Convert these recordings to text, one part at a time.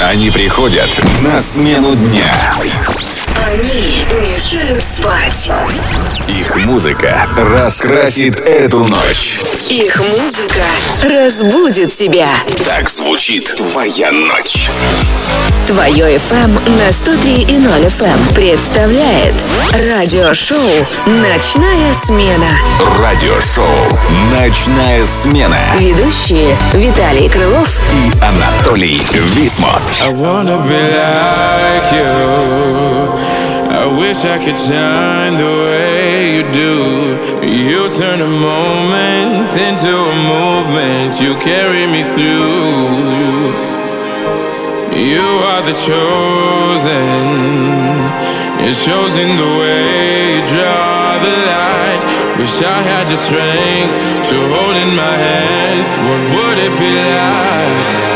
Они приходят на смену дня. Они мешают спать. Их музыка раскрасит эту ночь. Их музыка разбудит тебя. Так звучит твоя ночь. Твое FM на 103 и 0 FM представляет радиошоу «Ночная смена». Радиошоу «Ночная смена» Ведущие Виталий Крылов и Анатолий Висмот. I wanna be like you. Wish I could shine the way you do. You turn a moment into a movement. You carry me through. You are the chosen. You're chosen the way you draw the light. Wish I had the strength to hold in my hands. What would it be like?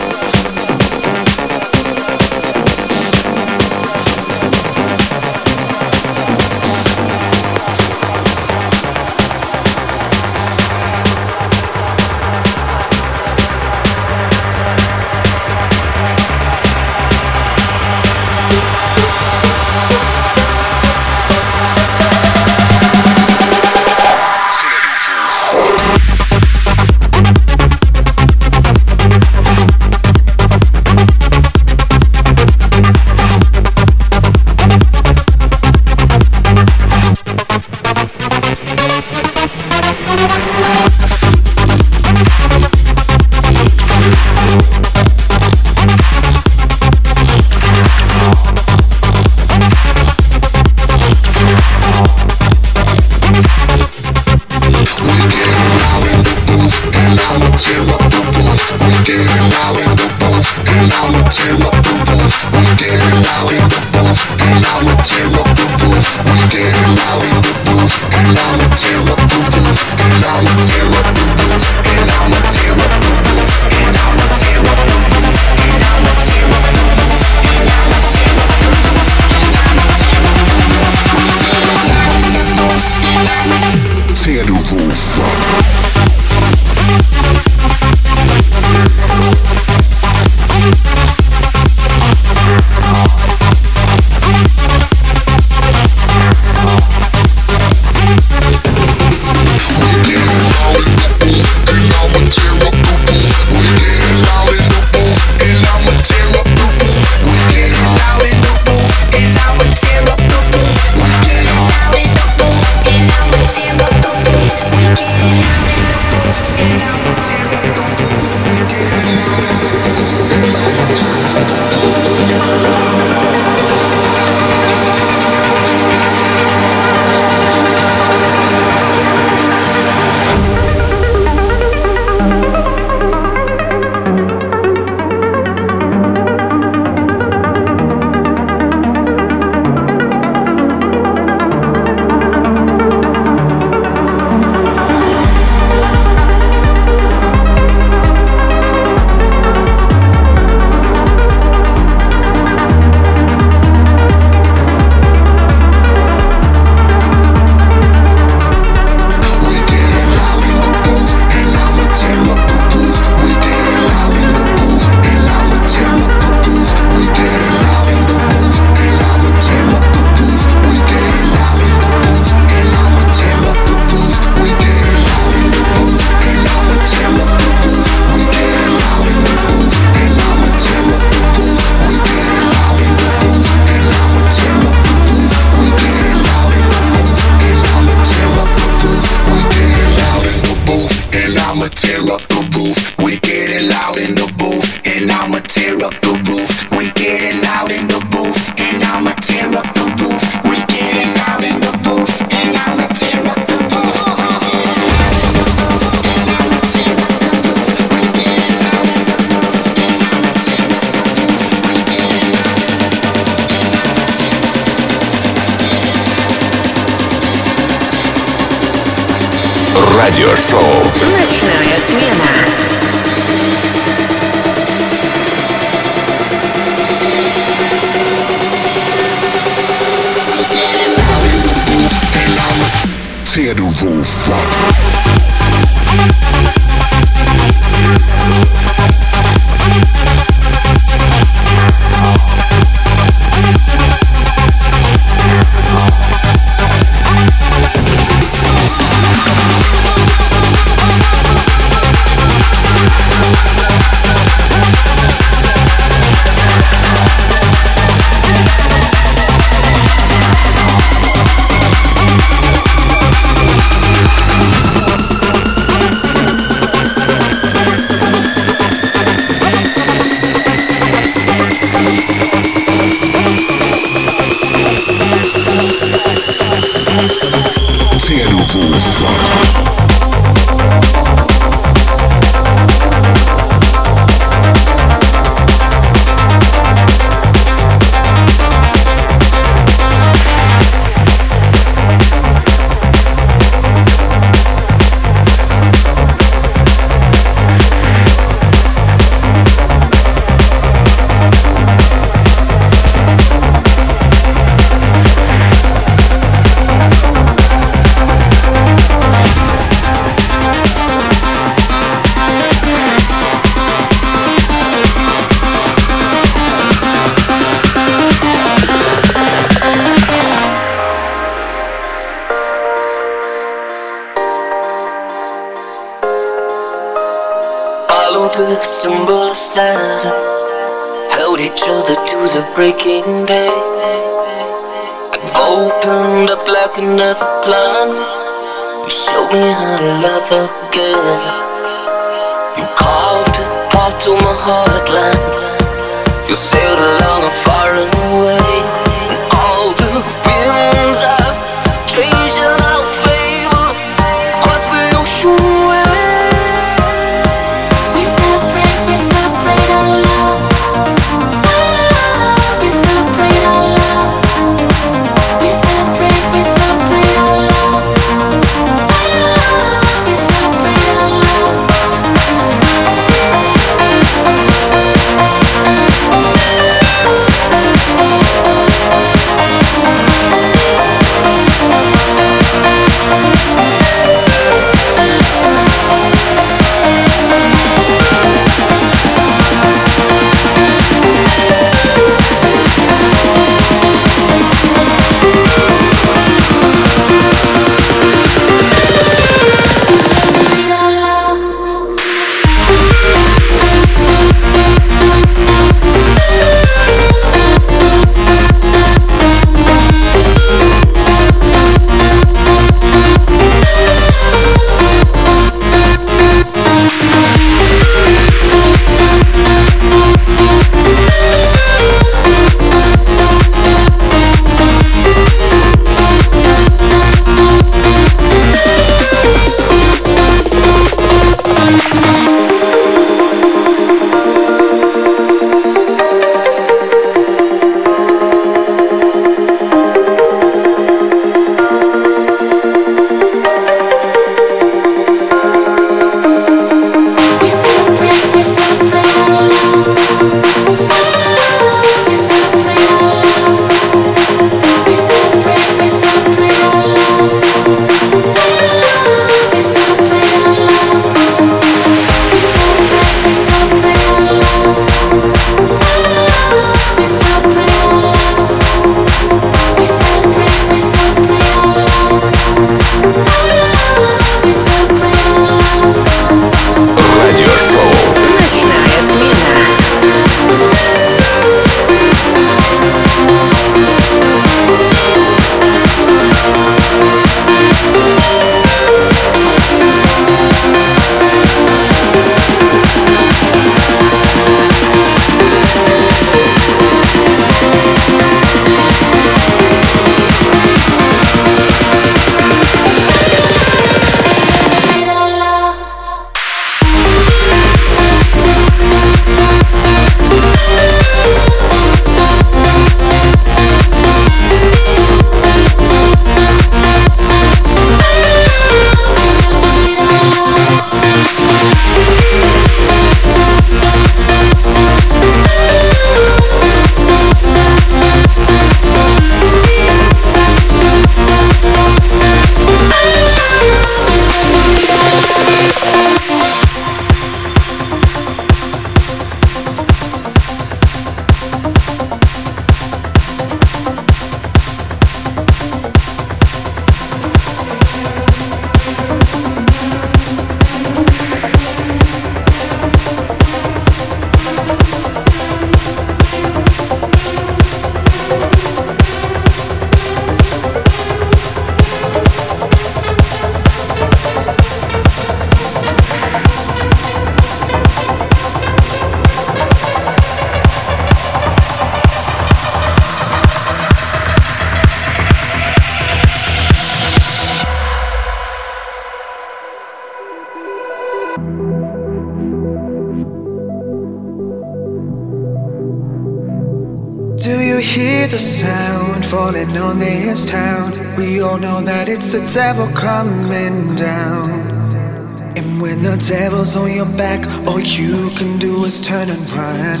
Turn and run.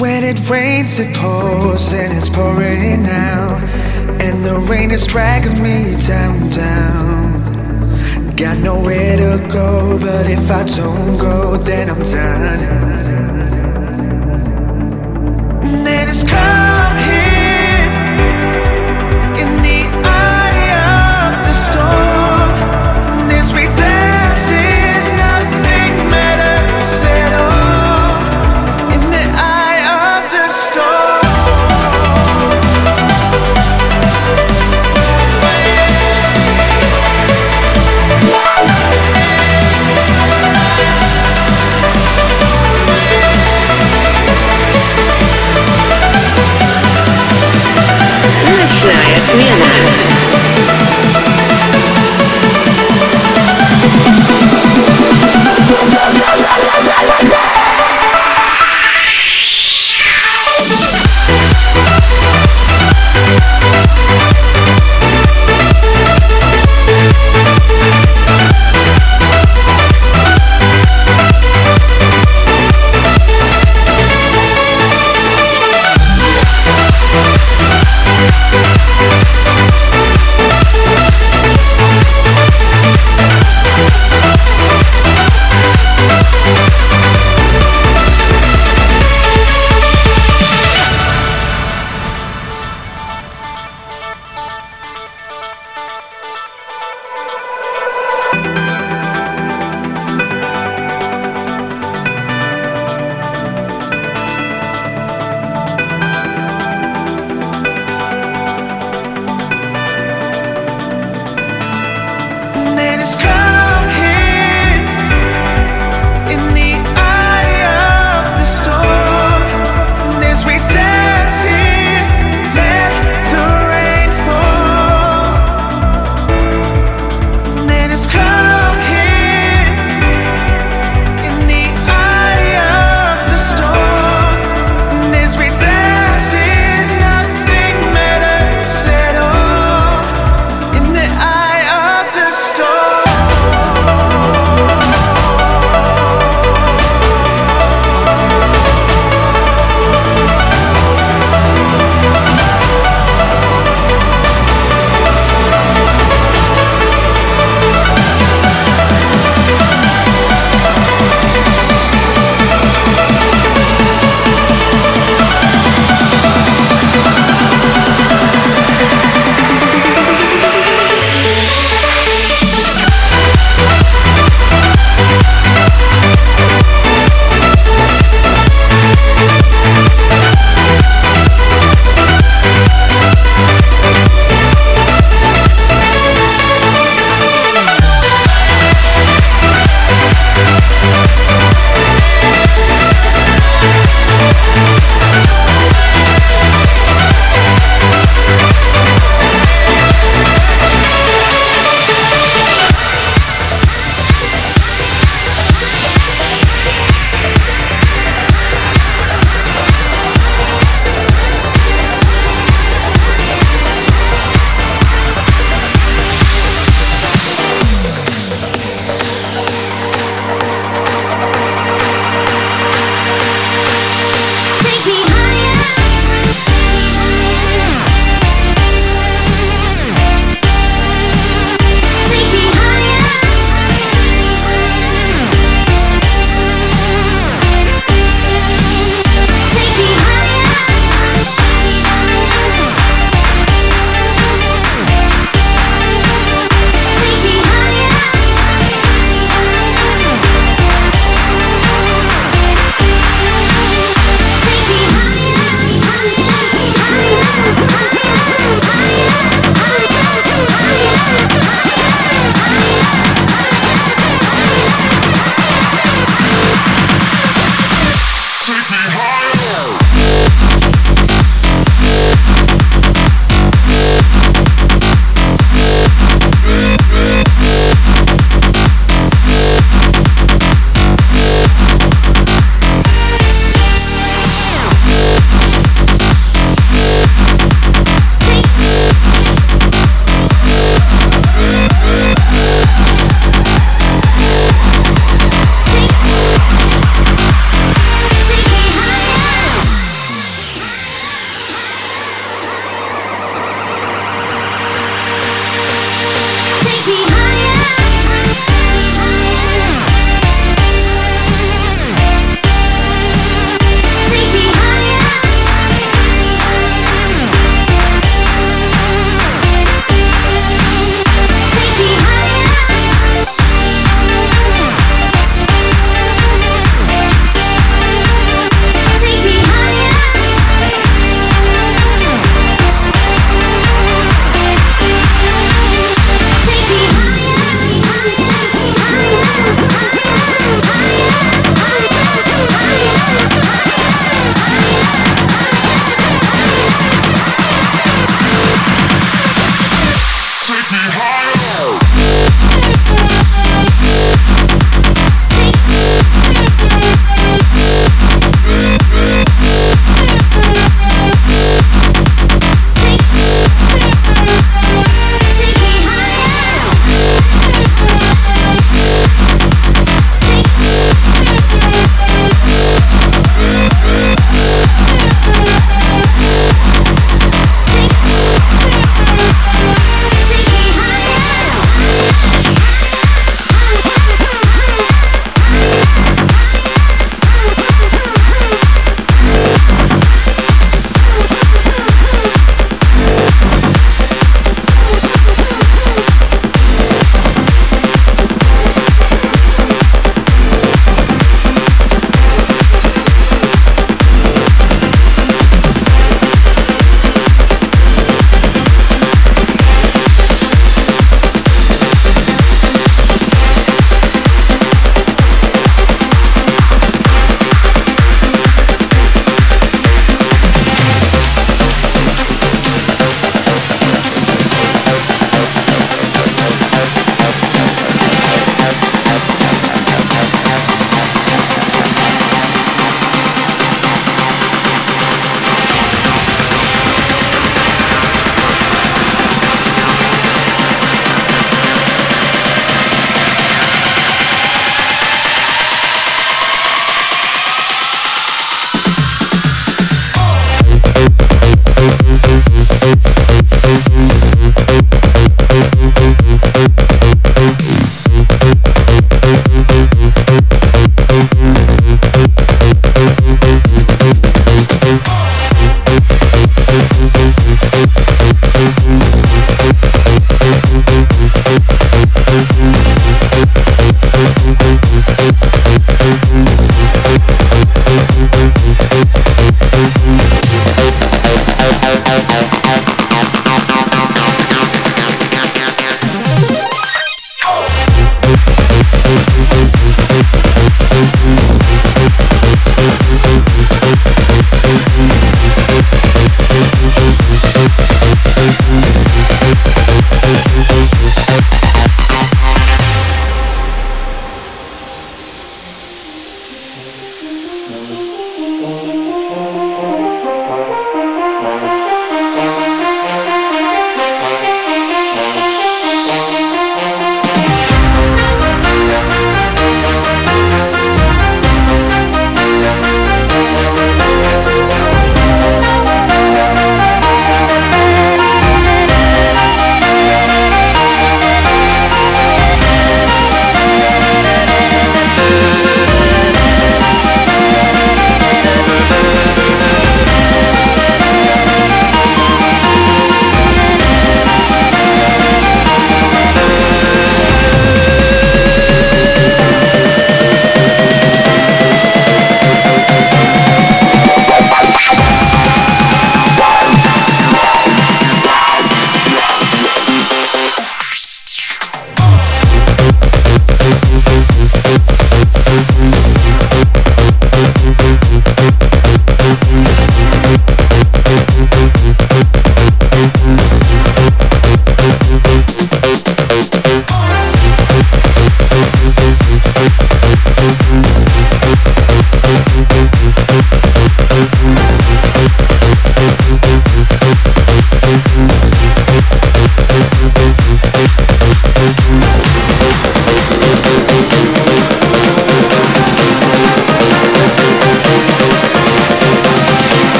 When it rains, it pours, and it's pouring now. And the rain is dragging me down, down. Got nowhere to go, but if I don't go, then I'm done. Ночная смена.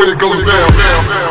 when it goes down. down, down.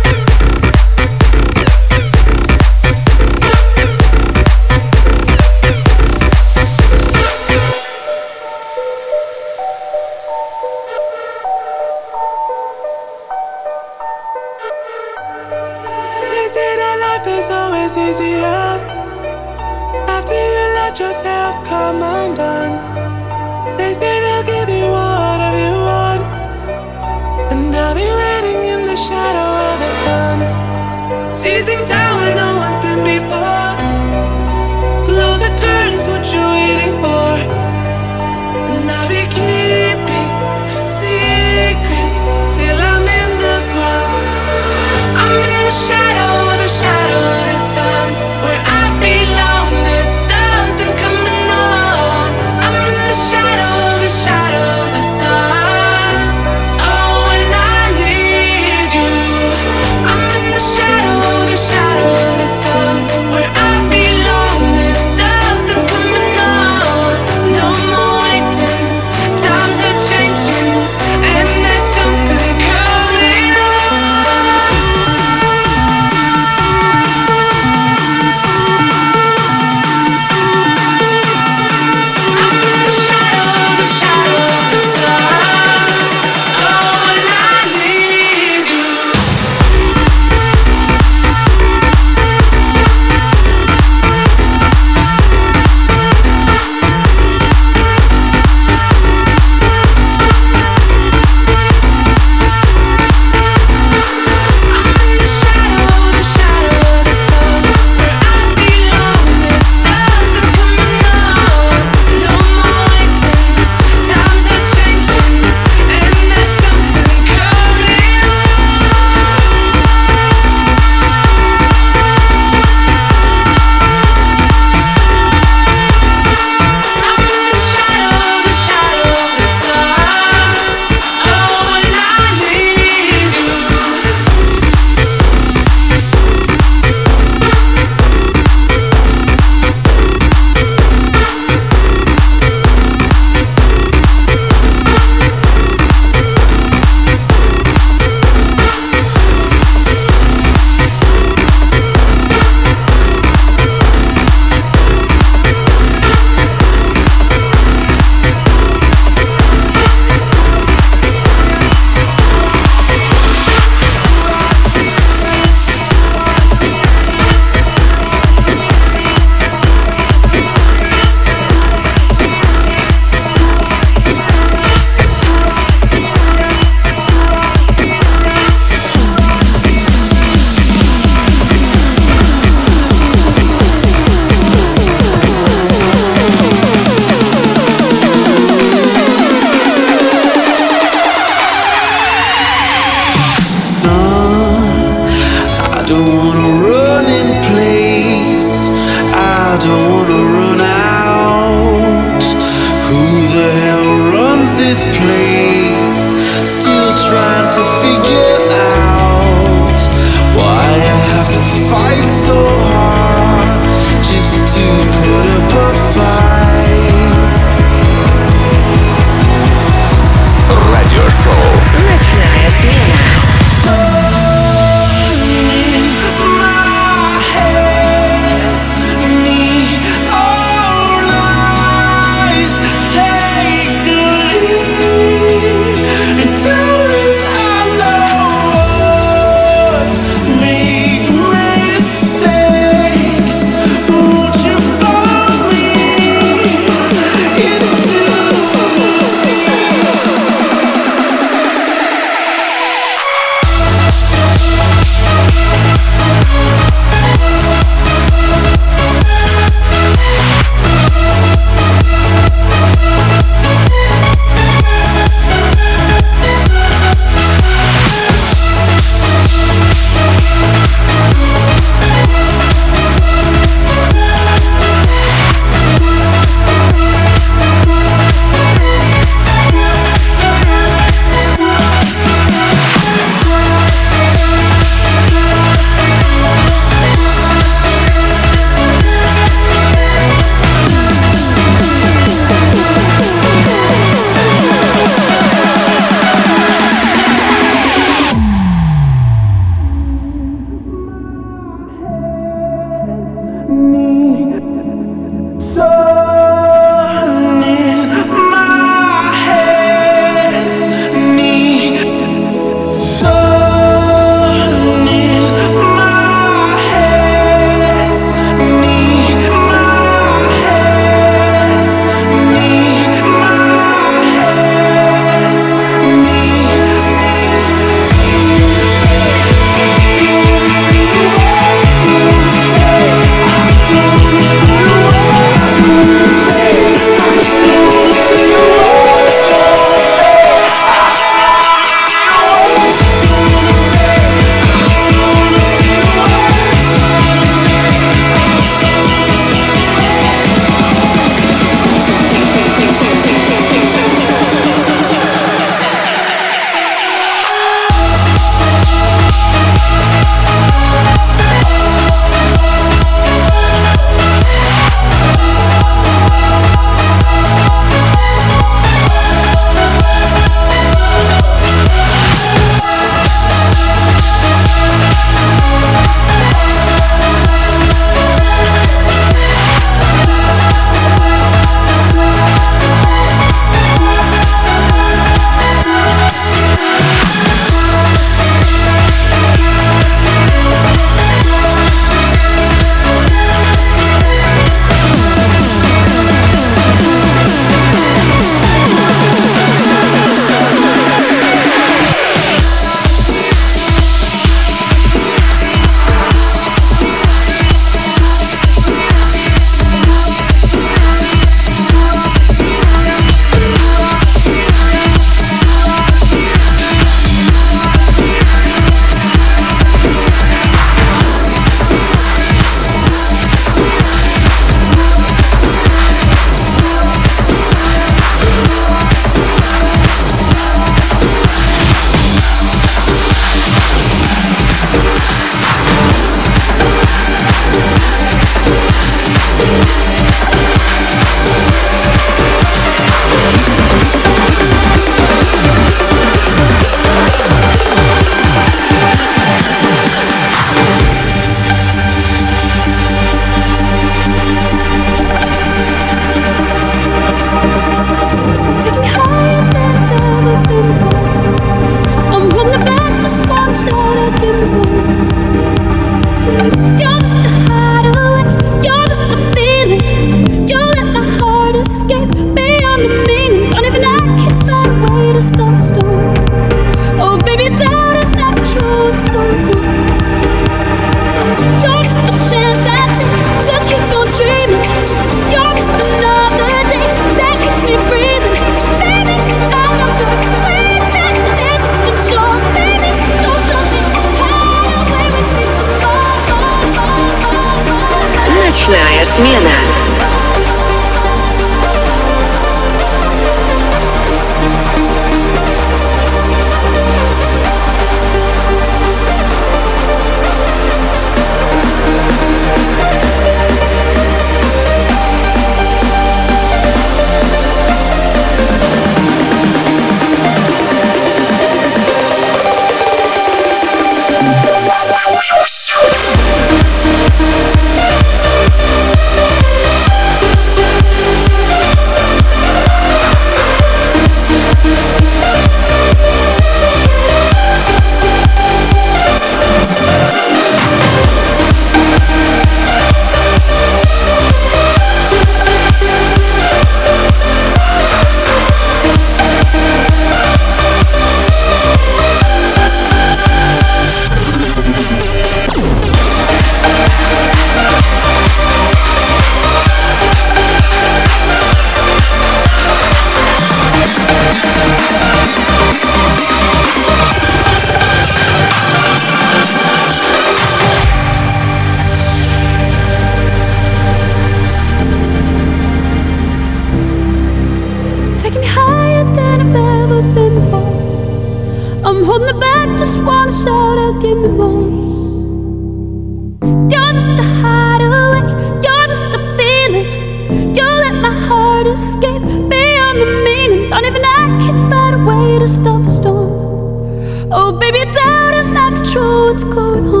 Oh, baby, it's out of my control. What's going on?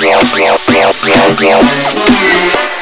Real, real, real, real, real.